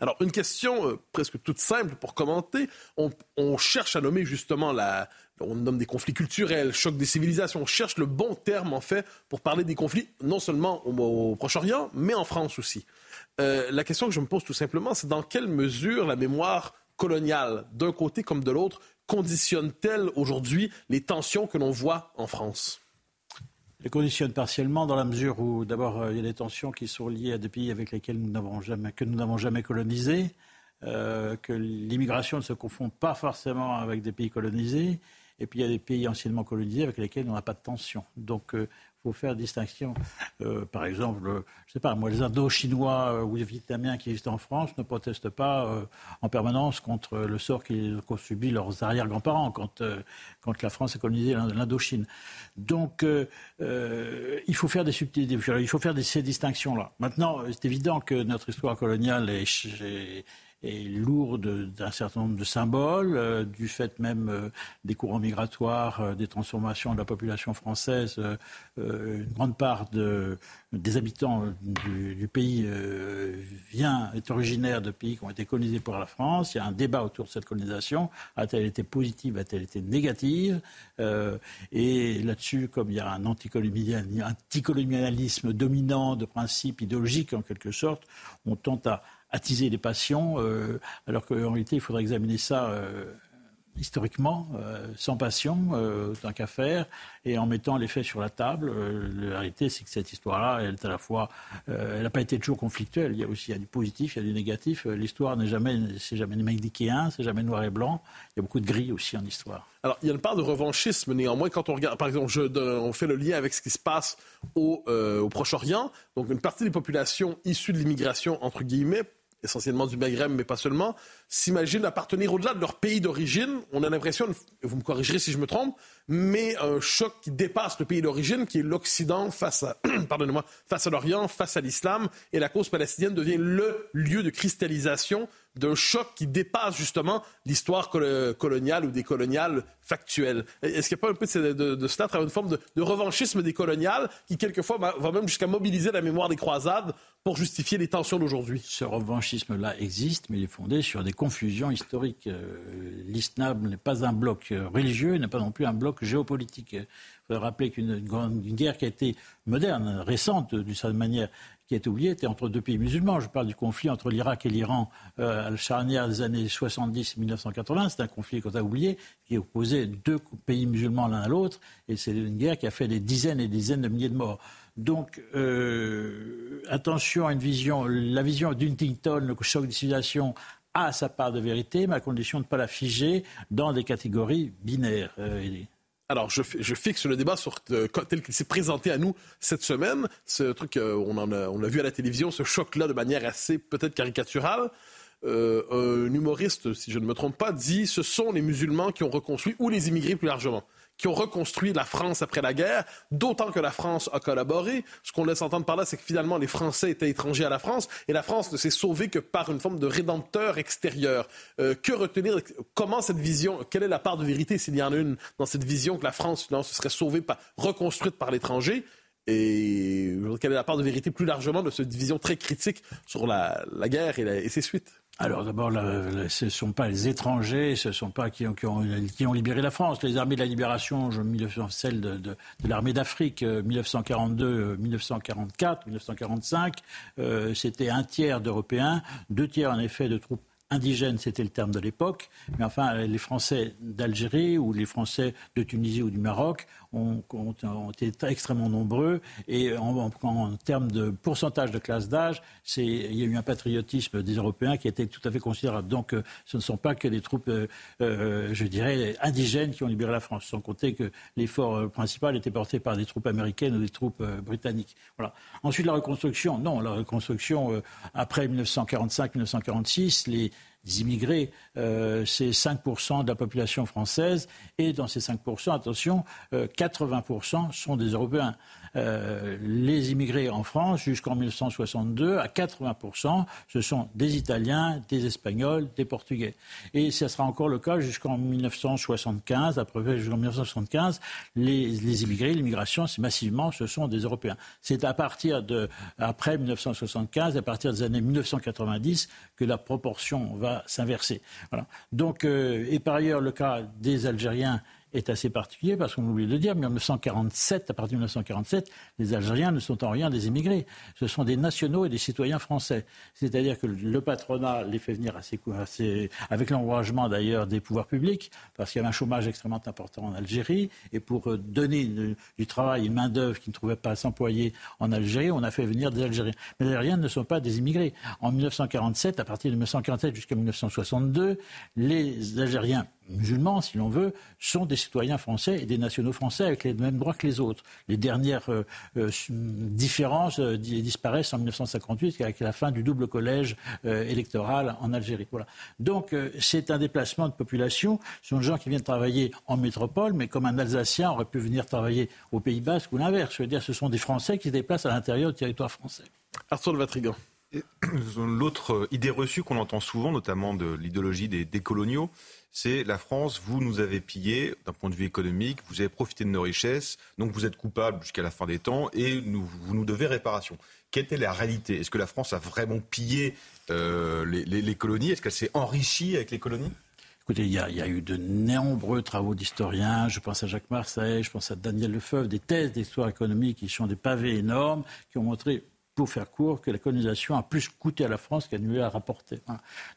Alors, une question euh, presque toute simple pour commenter. on, cherche à nommer justement la, on nomme des conflits culturels, choc des civilisations. On cherche le bon terme, en fait, pour parler des conflits, non seulement au, Proche-Orient, mais en France aussi. Euh, la question que je me pose tout simplement, c'est dans quelle mesure la mémoire coloniale, d'un côté comme de l'autre, conditionne-t-elle aujourd'hui les tensions que l'on voit en France? Les conditionne partiellement dans la mesure où, d'abord, euh, il y a des tensions qui sont liées à des pays avec lesquels nous n'avons jamais, que colonisés, euh, que l'immigration ne se confond pas forcément avec des pays colonisés, et puis il y a des pays anciennement colonisés avec lesquels on n'a pas de tension. Donc il euh, faut faire distinction. Euh, par exemple, je ne sais pas, moi, les Indo-Chinois euh, ou les Vietnamiens qui existent en France ne protestent pas en permanence contre le sort qu'ont subi leurs arrière-grands-parents quand, quand la France a colonisé l'Indochine. Donc il faut faire des subtilités, il faut faire ces distinctions-là. Maintenant, c'est évident que notre histoire coloniale est est lourde d'un certain nombre de symboles, euh, du fait même euh, des courants migratoires, euh, des transformations de la population française. une grande part de, des habitants du, pays vient, est originaire de pays qui ont été colonisés par la France. Il y a un débat autour de cette colonisation. A-t-elle été positive, a-t-elle été négative Et là-dessus, comme il y a un anticolonialisme dominant de principes idéologiques en quelque sorte, on tente à attiser les passions, euh, alors qu'en réalité, il faudrait examiner ça euh, historiquement, euh, sans passion, tant qu'à faire, et en mettant les faits sur la table. la réalité, c'est que cette histoire-là, elle est à la fois, elle n'a pas été toujours conflictuelle. Il y a aussi il y a du positif, il y a du négatif. L'histoire n'est jamais, c'est jamais manichéen, c'est jamais noir et blanc. Il y a beaucoup de gris aussi en histoire. Alors, il y a une part de revanchisme, néanmoins, quand on regarde, par exemple, on fait le lien avec ce qui se passe au Proche-Orient. Donc, une partie des populations issues de l'immigration, entre guillemets, essentiellement du Maghreb, mais pas seulement, s'imaginent appartenir au-delà de leur pays d'origine. On a l'impression, vous me corrigerez si je me trompe, mais un choc qui dépasse le pays d'origine, qui est l'Occident face à, face à l'Orient, face à l'islam, et la cause palestinienne devient le lieu de cristallisation d'un choc qui dépasse justement l'histoire coloniale ou des coloniales factuelles. Est-ce qu'il n'y a pas un peu de, cela à travers une forme de, de, revanchisme des coloniales qui, quelquefois, va même jusqu'à mobiliser la mémoire des croisades pour justifier les tensions d'aujourd'hui? Ce revanchisme-là existe, mais il est fondé sur des confusions historiques. Euh, L'islam n'est pas un bloc religieux, n'est pas non plus un bloc géopolitique. Rappeler qu'une guerre qui a été moderne, récente d'une certaine manière, qui est oublié était entre deux pays musulmans. Je parle du conflit entre l'Irak et l'Iran euh, à la charnière des années 70 1980. C'est un conflit qu'on a oublié, qui opposait deux pays musulmans l'un à l'autre. Et c'est une guerre qui a fait des dizaines et des dizaines de milliers de morts. Donc, euh, attention à une vision, la vision d'Huntington, le choc de civilisation, a sa part de vérité, mais à condition de ne pas la figer dans des catégories binaires. Euh, alors, je, fixe le débat sur, euh, tel qu'il s'est présenté à nous cette semaine. Ce truc, euh, on, en a, vu à la télévision, ce choc-là de manière assez peut-être caricaturale. Euh, un humoriste, si je ne me trompe pas, dit ce sont les musulmans qui ont reconstruit, ou les immigrés plus largement, qui ont reconstruit la France après la guerre, d'autant que la France a collaboré. Ce qu'on laisse entendre par là, c'est que finalement les Français étaient étrangers à la France et la France ne s'est sauvée que par une forme de rédempteur extérieur. Euh, que retenir? Comment cette vision Quelle est la part de vérité, s'il y en a une, dans cette vision que la France finalement, se serait sauvée, par, reconstruite par l'étranger? Et quelle est la part de vérité plus largement de cette vision très critique sur la, guerre et ses suites? Alors d'abord, ce ne sont pas les étrangers, ce ne sont pas qui ont, libéré la France. Les armées de la libération, je, celle de, de, de l'armée d'Afrique, 1942, 1944, 1945, c'était un tiers d'Européens, deux tiers en effet de troupes indigènes, c'était le terme de l'époque, mais enfin les Français d'Algérie ou les Français de Tunisie ou du Maroc ont, été extrêmement nombreux et en, termes de pourcentage de classe d'âge, il y a eu un patriotisme des Européens qui était tout à fait considérable. Donc euh, ce ne sont pas que des troupes, euh, euh, je dirais, indigènes qui ont libéré la France, sans compter que l'effort principal était porté par des troupes américaines ou des troupes britanniques. Voilà. Ensuite, la reconstruction, non, la reconstruction après 1945-1946, les immigrés, euh, c'est 5% de la population française. Et dans ces 5%, attention, 80% euh, sont des Européens. Euh, les immigrés en France jusqu'en 1962, à 80%, ce sont des Italiens, des Espagnols, des Portugais. Et ce sera encore le cas jusqu'en 1975. Après, jusqu'en 1975, les, les immigrés, l'immigration, c'est massivement, ce sont des Européens. C'est à partir de, après 1975, à partir des années 1990, que la proportion va s'inverser. Voilà. Donc, euh, et par ailleurs, le cas des Algériens est assez particulier parce qu'on oublie de le dire, mais en 1947, à partir de 1947, les Algériens ne sont en rien des émigrés. Ce sont des nationaux et des citoyens français. C'est-à-dire que le patronat les fait venir assez avec l'encouragement d'ailleurs des pouvoirs publics, parce qu'il y avait un chômage extrêmement important en Algérie, et pour euh, donner du travail, une main-d'œuvre qui ne trouvait pas à s'employer en Algérie, on a fait venir des Algériens. Mais les Algériens ne sont pas des immigrés. En 1947, à partir de 1947 jusqu'à 1962, les Algériens musulmans, si l'on veut, sont des citoyens français et des nationaux français avec les mêmes droits que les autres. Les dernières euh, euh, différences euh, disparaissent en 1958 avec la fin du double collège électoral en Algérie. Voilà. Donc c'est un déplacement de population. Ce sont des gens qui viennent travailler en métropole, mais comme un Alsacien aurait pu venir travailler au Pays Basque ou l'inverse. Je veux dire, ce sont des Français qui se déplacent à l'intérieur du territoire français. Arthur de Vatrigan. L'autre idée reçue qu'on entend souvent, notamment de l'idéologie des décoloniaux, c'est la France, vous nous avez pillé d'un point de vue économique, vous avez profité de nos richesses, donc vous êtes coupable jusqu'à la fin des temps et vous nous devez réparation. Quelle est la réalité? Est-ce que la France a vraiment pillé euh, les, colonies? Est-ce qu'elle s'est enrichie avec les colonies? Écoutez, il y, a, eu de nombreux travaux d'historiens. Je pense à Jacques Marseille, je pense à Daniel Lefebvre, des thèses d'histoire économique qui sont des pavés énormes, qui ont montré pour faire court, que la colonisation a plus coûté à la France qu'elle ne lui a rapporté.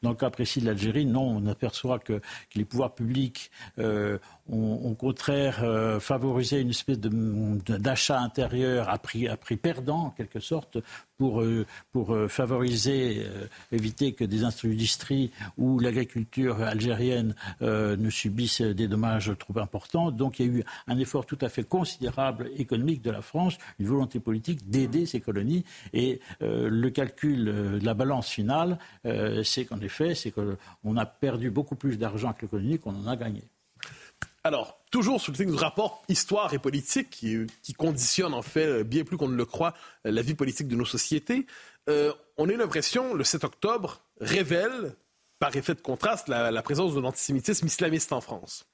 Dans le cas précis de l'Algérie, non, on aperçoit que, les pouvoirs publics euh, ont, au contraire euh, favorisé une espèce d'achat intérieur à prix, perdant, en quelque sorte, pour, euh, pour favoriser, éviter que des industries ou l'agriculture algérienne ne subissent des dommages trop importants. Donc il y a eu un effort tout à fait considérable économique de la France, une volonté politique d'aider ces colonies. Et le calcul de la balance finale, c'est qu'en effet, c'est qu'on a perdu beaucoup plus d'argent les colonies qu'on en a gagné. Alors, toujours sous le signe du rapport histoire et politique qui, conditionne en fait bien plus qu'on ne le croit la vie politique de nos sociétés, euh, on a l'impression, le 7 octobre révèle par effet de contraste, la, la présence de l'antisémitisme islamiste en France.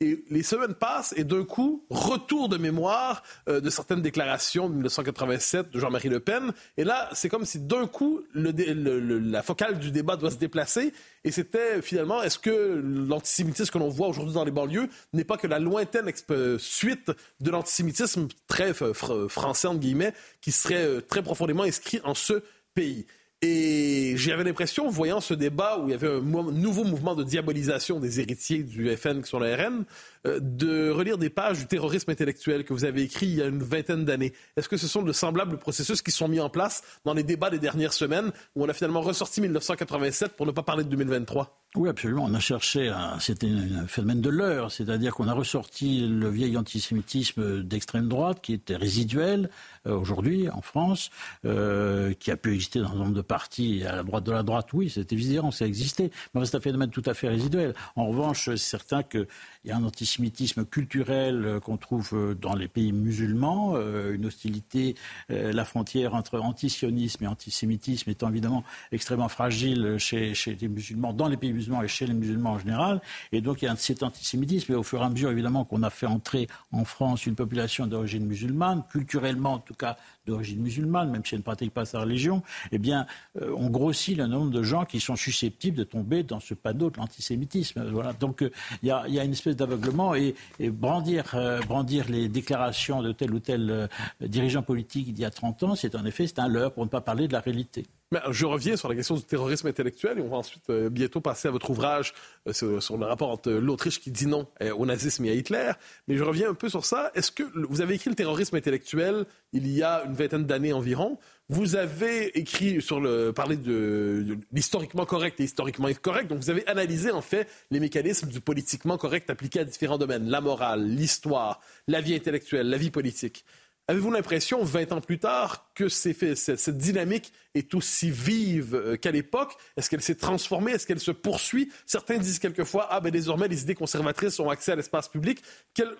Et les semaines passent et d'un coup, retour de mémoire euh, de certaines déclarations de 1987 de Jean-Marie Le Pen. Et là, c'est comme si d'un coup, la focale du débat doit se déplacer. Et c'était finalement, est-ce que l'antisémitisme que l'on voit aujourd'hui dans les banlieues n'est pas que la lointaine suite de l'antisémitisme très français, entre guillemets, qui serait euh, très profondément inscrit en ce pays? Et j'avais l'impression, voyant ce débat où il y avait un nouveau mouvement de diabolisation des héritiers du FN qui sont le RN, euh, de relire des pages du terrorisme intellectuel que vous avez écrit il y a une vingtaine d'années. Est-ce que ce sont de semblables processus qui sont mis en place dans les débats des dernières semaines où on a finalement ressorti 1987 pour ne pas parler de 2023 oui, absolument. On a cherché, c'était un phénomène de l'heure, c'est-à-dire qu'on a ressorti le vieil antisémitisme d'extrême droite qui était résiduel euh, aujourd'hui en France, euh, qui a pu exister dans un nombre de partis à la droite de la droite. Oui, c'était évident, ça existait, mais c'est un phénomène tout à fait résiduel. En revanche, c'est certain qu'il y a un antisémitisme culturel euh, qu'on trouve dans les pays musulmans, une hostilité, la frontière entre antisionisme et antisémitisme étant évidemment extrêmement fragile chez les musulmans, dans les pays musulmans et chez les musulmans en général. Et donc il y a cet antisémitisme. Et au fur et à mesure, évidemment, qu'on a fait entrer en France une population d'origine musulmane, culturellement en tout cas d'origine musulmane, même si elle ne pratique pas sa religion, eh bien, euh, on grossit le nombre de gens qui sont susceptibles de tomber dans ce panneau de l'antisémitisme. Voilà. Donc euh, il y, a, une espèce d'aveuglement et, brandir, euh, brandir les déclarations de tel ou tel dirigeant politique il y a 30 ans, c'est en effet c'est un leurre pour ne pas parler de la réalité je reviens sur la question du terrorisme intellectuel et on va ensuite euh, bientôt passer à votre ouvrage euh, sur, le rapport entre l'Autriche qui dit non euh, au nazisme et à Hitler. Mais je reviens un peu sur ça. Est-ce que vous avez écrit le terrorisme intellectuel il y a vingtaine d'années environ Vous avez écrit sur le parler de, l'historiquement correct et historiquement incorrect. Donc vous avez analysé en fait les mécanismes du politiquement correct appliqués à différents domaines la morale, l'histoire, la vie intellectuelle, la vie politique. Avez-vous l'impression, 20 ans plus tard, que cette, dynamique est aussi vive euh, qu'à l'époque? Est-ce qu'elle s'est transformée? Est-ce qu'elle se poursuit? Certains disent quelquefois, ah ben désormais, les idées conservatrices ont accès à l'espace public.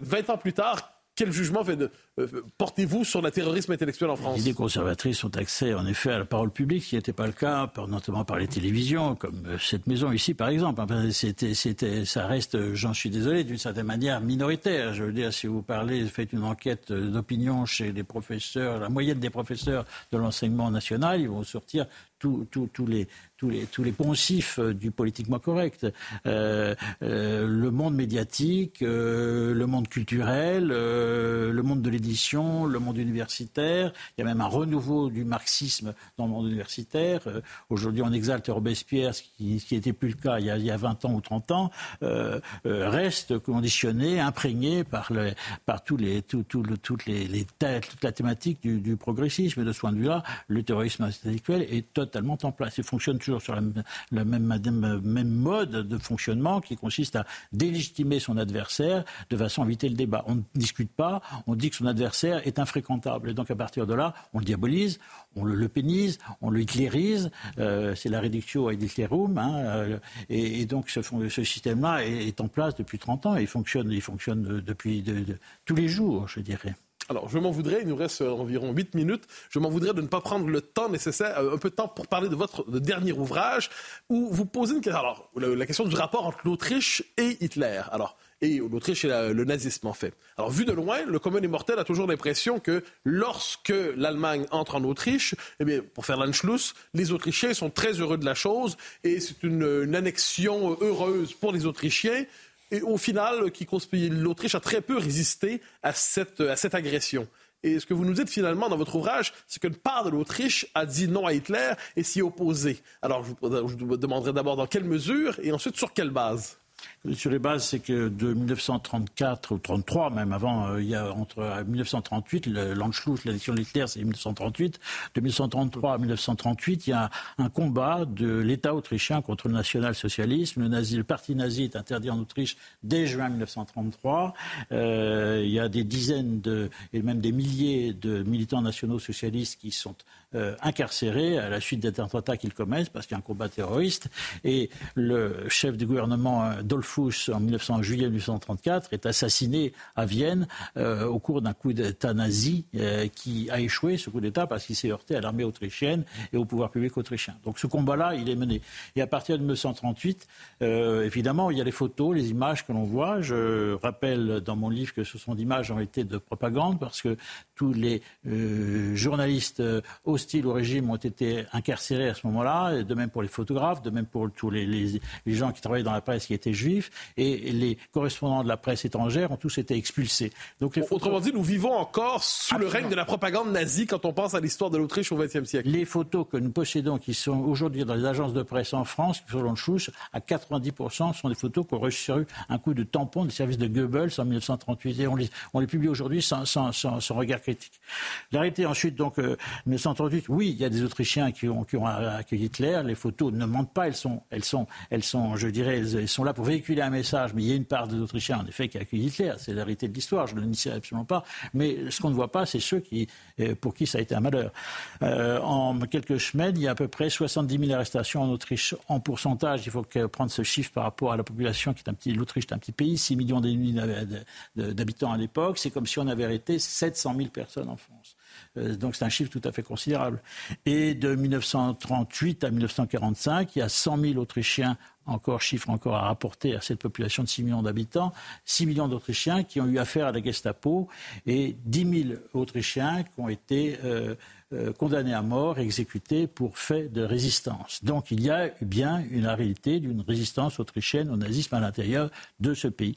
20 ans plus tard, quel jugement euh, portez-vous sur le terrorisme intellectuel en France? Les idées conservatrices ont accès en effet à la parole publique, ce qui n'était pas le cas, notamment par les télévisions, comme euh, cette maison ici par exemple. c'était, c'était, ça reste, j'en suis désolé, d'une certaine manière minoritaire. Je veux dire, si vous parlez, faites une enquête d'opinion chez les professeurs, la moyenne des professeurs de l'enseignement national, ils vont sortir tous les, tous les, tous les poncifs euh, du politiquement correct. Euh, euh, le monde médiatique, le monde culturel, le monde de l'édition, le monde universitaire. Il y a même un renouveau du marxisme dans le monde universitaire. Aujourd'hui, on exalte Robespierre, ce qui n'était plus le cas il y, a, il y, a, 20 ans ou 30 ans, reste conditionné, imprégné par, le, par tous les, tout, toutes les, les, toute la thématique du, progressisme. De ce point de vue-là, le terrorisme intellectuel est totalement en place. Il fonctionne toujours sur la, même, même, mode de fonctionnement qui consiste à délégitimer son adversaire de façon à éviter le débat. On ne discute pas, on dit que son adversaire est infréquentable. Et donc à partir de là, on le diabolise, on le, le pénise, on le hitlérise. Euh, c'est la réduction à Hitlerum. Hein, euh, et, donc ce, système-là est, en place depuis 30 ans il fonctionne, il fonctionne depuis tous les jours, je dirais. Alors, je m'en voudrais, il nous reste euh, environ 8 minutes, je m'en voudrais de ne pas prendre le temps nécessaire, euh, un peu de temps pour parler de votre dernier ouvrage, où vous posez une question, la, question du rapport entre l'Autriche et Hitler. Alors, et l'Autriche et le nazisme, en fait. Alors, vu de loin, le commun des mortels a toujours l'impression que lorsque l'Allemagne entre en Autriche, eh bien, pour faire l'Anschluss, les Autrichiens sont très heureux de la chose et c'est une annexion heureuse pour les Autrichiens et au final, l'Autriche a très peu résisté à cette, à cette agression. Et ce que vous nous dites finalement dans votre ouvrage, c'est qu'une part de l'Autriche a dit non à Hitler et s'y est opposée. Alors, je vous demanderai d'abord dans quelle mesure et ensuite sur quelle base? Sur les bases, c'est que de 1934 ou 33, même avant, euh, il y a entre 1938, l'Anschluss, l'élection de Hitler, c'est 1938. De 1933 à 1938, il y a un, combat de l'État autrichien contre le national-socialisme. Le, parti nazi est interdit en Autriche dès juin 1933. Euh, il y a des dizaines et même des milliers de militants nationaux socialistes qui sont euh, incarcérés à la suite des attentats qu'ils commettent parce qu'il y a un combat terroriste. Et le chef du gouvernement euh, Dollfuss en 1900, juillet 1934 est assassiné à Vienne euh, au cours d'un coup d'État nazi qui a échoué, ce coup d'État, parce qu'il s'est heurté à l'armée autrichienne et au pouvoir public autrichien. Donc ce combat-là, il est mené. Et à partir de 1938, évidemment, il y a les photos, les images que l'on voit. Je rappelle dans mon livre que ce sont d'images en réalité de propagande parce que tous les journalistes hostiles au régime ont été incarcérés à ce moment-là, de même pour les photographes, de même pour tous les, les, gens qui travaillaient dans la presse qui étaient juifs, et les correspondants de la presse étrangère ont tous été expulsés. Donc, les Autrement dit, nous vivons encore sous le règne de la propagande nazie quand on pense à l'histoire de l'Autriche au XXe siècle. Les photos que nous possédons, qui sont aujourd'hui dans les agences de presse en France, selon Schuss, à 90% sont des photos qui ont reçu un coup de tampon des services de Goebbels en 1938, et on les, on les publie aujourd'hui sans, sans, sans, regard critique. L'arrêté ensuite, donc, 1938, oui, il y a des Autrichiens qui ont, accueilli Hitler. Les photos ne mentent pas. Elles sont, elles sont, elles sont je dirais, elles, sont là pour véhiculer un message. Mais il y a une part des Autrichiens, en effet, qui a accueilli Hitler. C'est la réalité de l'histoire. Je ne le nie absolument pas. Mais ce qu'on ne voit pas, c'est ceux qui, euh, pour qui ça a été un malheur. Euh, en quelques semaines, il y a à peu près 70 000 arrestations en Autriche. En pourcentage, il faut prendre ce chiffre par rapport à la population qui est un petit, l'Autriche est un petit pays, 6 millions d'habitants à l'époque. C'est comme si on avait arrêté 700 000 personnes en France. Euh, donc c'est un chiffre tout à fait considérable. Et de 1938 à 1945, il y a 100 000 Autrichiens encore chiffre encore à rapporter à cette population de 6 millions d'habitants, 6 millions d'Autrichiens qui ont eu affaire à la Gestapo et 10 000 Autrichiens qui ont été euh, euh, condamnés à mort, exécutés pour fait de résistance. Donc il y a bien une réalité d'une résistance autrichienne au nazisme à l'intérieur de ce pays.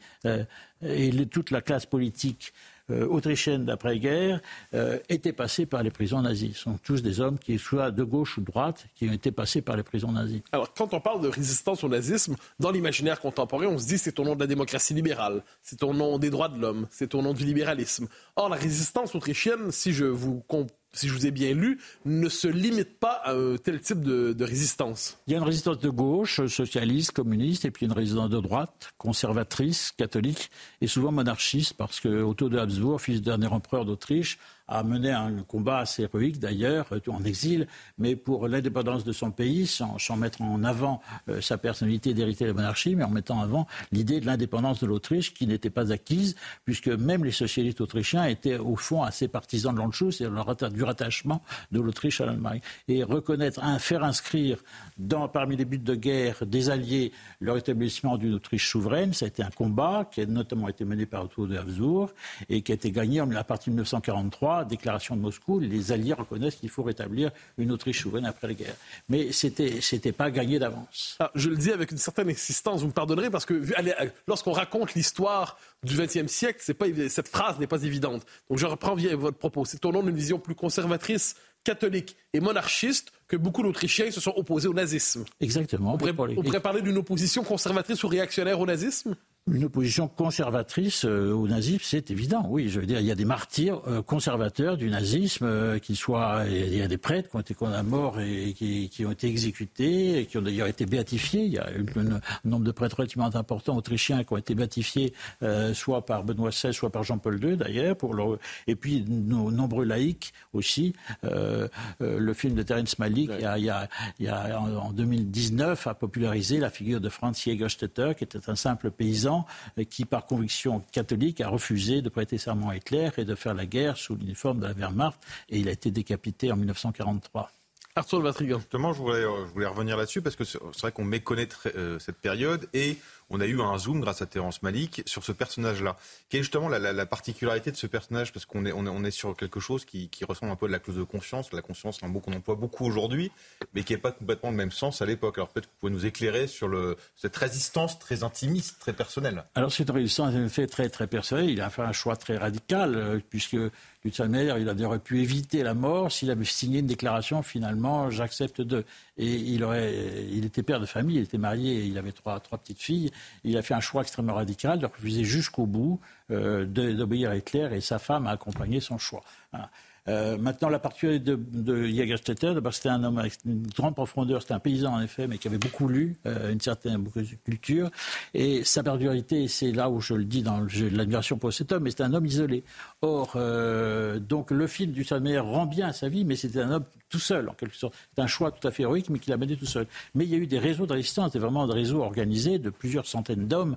et toute la classe politique autrichienne d'après-guerre euh, étaient passés par les prisons nazies. Ce sont tous des hommes qui soient de gauche ou de droite qui ont été passés par les prisons nazies. Alors, quand on parle de résistance au nazisme, dans l'imaginaire contemporain, on se dit c'est au nom de la démocratie libérale, c'est au nom des droits de l'homme, c'est au nom du libéralisme. Or, la résistance autrichienne, si je vous comprends si je vous ai bien lu, ne se limite pas à un tel type de, résistance. Il y a une résistance de gauche, socialiste, communiste, et puis une résistance de droite, conservatrice, catholique, et souvent monarchiste, parce que Otto de Habsbourg, fils du dernier empereur d'Autriche, a mené un combat assez héroïque d'ailleurs, euh, en exil, mais pour l'indépendance de son pays, sans, mettre en avant euh, sa personnalité d'héritier de la monarchie, mais en mettant en avant l'idée de l'indépendance de l'Autriche qui n'était pas acquise, puisque même les socialistes autrichiens étaient au fond assez partisans de l'Anschluss et du rattachement de l'Autriche à l'Allemagne. Et reconnaître, faire inscrire dans, parmi les buts de guerre des alliés le rétablissement d'une Autriche souveraine, ça a été un combat qui a notamment été mené par Otto de Habsbourg et qui a été gagné à partir de 1943 déclaration de Moscou, les Alliés reconnaissent qu'il faut rétablir une Autriche souveraine après la guerre. Mais c'était n'était pas gagné d'avance. Ah, je le dis avec une certaine insistance, vous me pardonnerez, parce que lorsqu'on raconte l'histoire du XXe siècle, pas, cette phrase n'est pas évidente. Donc je reprends votre propos. C'est au nom d'une vision plus conservatrice catholique et monarchiste que beaucoup d'Autrichiens se sont opposés au nazisme. Exactement. On pourrait, on pourrait parler d'une opposition conservatrice ou réactionnaire au nazisme? Une opposition conservatrice euh, au nazisme, c'est évident. Oui, je veux dire, il y a des martyrs euh, conservateurs du nazisme, euh, qui soient, il y a des prêtres qui ont été condamnés à mort et qui, ont été exécutés, et qui ont d'ailleurs été béatifiés. Il y a un nombre de prêtres relativement importants autrichiens qui ont été béatifiés, soit par Benoît XVI, soit par Jean-Paul II d'ailleurs, pour leur... et puis nos nombreux laïcs aussi. le film de Terence Malick, il, y a, a, en 2019, a popularisé la figure de Franz Jägerstätter, qui était un simple paysan qui, par conviction catholique, a refusé de prêter serment à Hitler et de faire la guerre sous l'uniforme de la Wehrmacht. Et il a été décapité en 1943. Arthur Vatrigan. Justement, je voulais, je voulais revenir là-dessus parce que c'est vrai qu'on méconnaît euh, cette période et on a eu un zoom grâce à Terence Malik sur ce personnage-là. Quelle est justement la, particularité de ce personnage Parce qu'on est, on est, sur quelque chose qui, ressemble un peu à la clause de conscience. La conscience, un mot qu'on emploie beaucoup aujourd'hui, mais qui n'est pas complètement le même sens à l'époque. Alors peut-être que vous pouvez nous éclairer sur cette résistance très intimiste, très personnelle. Alors c'est une résistance en effet très, très personnelle. Il a fait un choix très radical, euh, puisque d'une manière, il aurait pu éviter la mort s'il avait signé une déclaration finalement j'accepte de. Et il il était père de famille, il était marié, il avait trois, trois petites filles. Il a fait un choix extrêmement radical de refuser jusqu'au bout euh, d'obéir à Hitler et sa femme a accompagné son choix. Euh, maintenant, la particularité de, de Jägerstätter, c'était un homme avec une grande profondeur, c'était un paysan en effet, mais qui avait beaucoup lu, euh, une certaine culture. Et sa particularité, c'est là où je le dis dans l'admiration pour cet homme, mais c'est un homme isolé. Or, euh, donc le film du Salmer rend bien sa vie, mais c'était un homme tout seul, en quelque sorte. C'est un choix tout à fait héroïque, mais qu'il a mené tout seul. Mais il y a eu des réseaux de résistance, c'était vraiment des réseaux organisés de plusieurs centaines d'hommes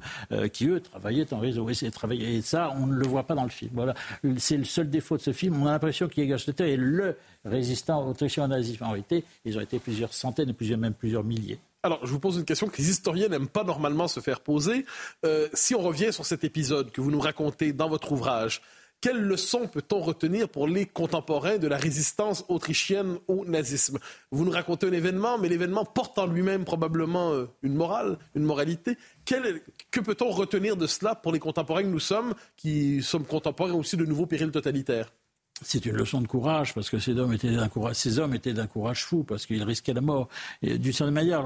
qui, eux, travaillaient en réseau. Et, et, ça, on ne le voit pas dans le film. Voilà. C'est le seul défaut de ce film. On a l'impression qu'Egerstetter est le résistant autrichien au nazisme. En réalité, ils ont été plusieurs centaines, plusieurs, même plusieurs milliers. Alors, je vous pose une question que les historiens n'aiment pas normalement se faire poser. Euh, si on revient sur cet épisode que vous nous racontez dans votre ouvrage, quelles leçons peut-on retenir pour les contemporains de la résistance autrichienne au nazisme? Vous nous racontez un événement, mais l'événement porte en lui-même probablement euh, une morale, une moralité. que peut-on retenir de cela pour les contemporains que nous sommes, qui sommes contemporains aussi de nouveaux périls totalitaires? C'est une leçon de courage parce que ces hommes étaient d'un courage, courage fou parce qu'ils risquaient la mort. D'une certaine manière,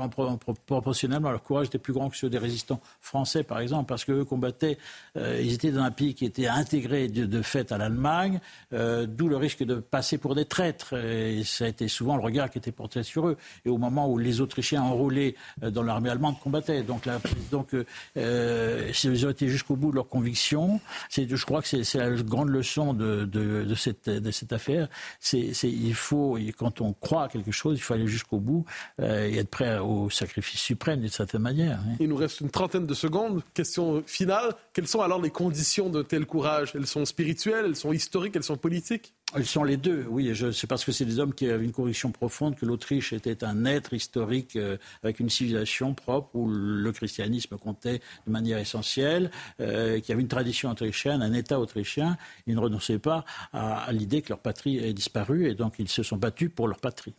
proportionnellement, leur courage était plus grand que ceux des résistants français, par exemple, parce qu'eux combattaient. Euh, ils étaient dans un pays qui était intégré de, fait à l'Allemagne, euh, d'où le risque de passer pour des traîtres. Et ça a été souvent le regard qui était porté sur eux. Et au moment où les Autrichiens enrôlés euh, dans l'armée allemande combattaient, donc, donc ils ont été jusqu'au bout de leurs convictions. Je crois que c'est la grande leçon de, de, de cette de cette affaire. C'est, il faut, quand on croit à quelque chose, il faut aller jusqu'au bout euh, et être prêt au sacrifice suprême d'une certaine manière. Hein. Il nous reste une trentaine de secondes. Question finale. Quelles sont alors les conditions de tel courage? Elles sont spirituelles, elles sont historiques, elles sont politiques? Ils sont les deux, oui. C'est parce que c'est des hommes qui avaient une conviction profonde que l'Autriche était un être historique euh, avec une civilisation propre où le christianisme comptait de manière essentielle, euh, qui avait une tradition autrichienne, un État autrichien. Ils ne renonçaient pas à, l'idée que leur patrie ait disparu et donc ils se sont battus pour leur patrie.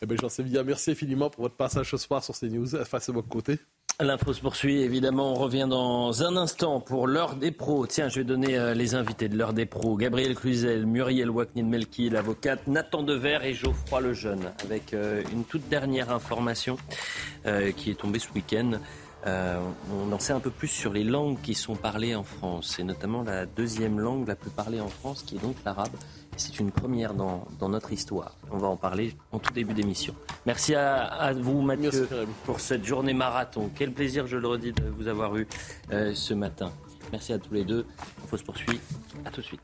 Eh bien, Jean bien, merci infiniment pour votre passage ce soir sur CNews face à votre côté. L'info se poursuit, évidemment. On revient dans un instant pour l'heure des pros. Tiens, je vais donner euh, les invités de l'heure des pros. Gabriel Cluzel, Muriel Waknin-Melki, l'avocate, Nathan Dever et Geoffroy Lejeune. Avec euh, une toute dernière information euh, qui est tombée ce week-end. on en sait un peu plus sur les langues qui sont parlées en France, et notamment la deuxième langue la plus parlée en France, qui est donc l'arabe. C'est une première dans, dans, notre histoire. On va en parler en tout début d'émission. Merci à, vous, Mathieu, pour cette journée marathon. Quel plaisir, je le redis, de vous avoir eu euh, ce matin. Merci à tous les deux. On se poursuit. À tout de suite.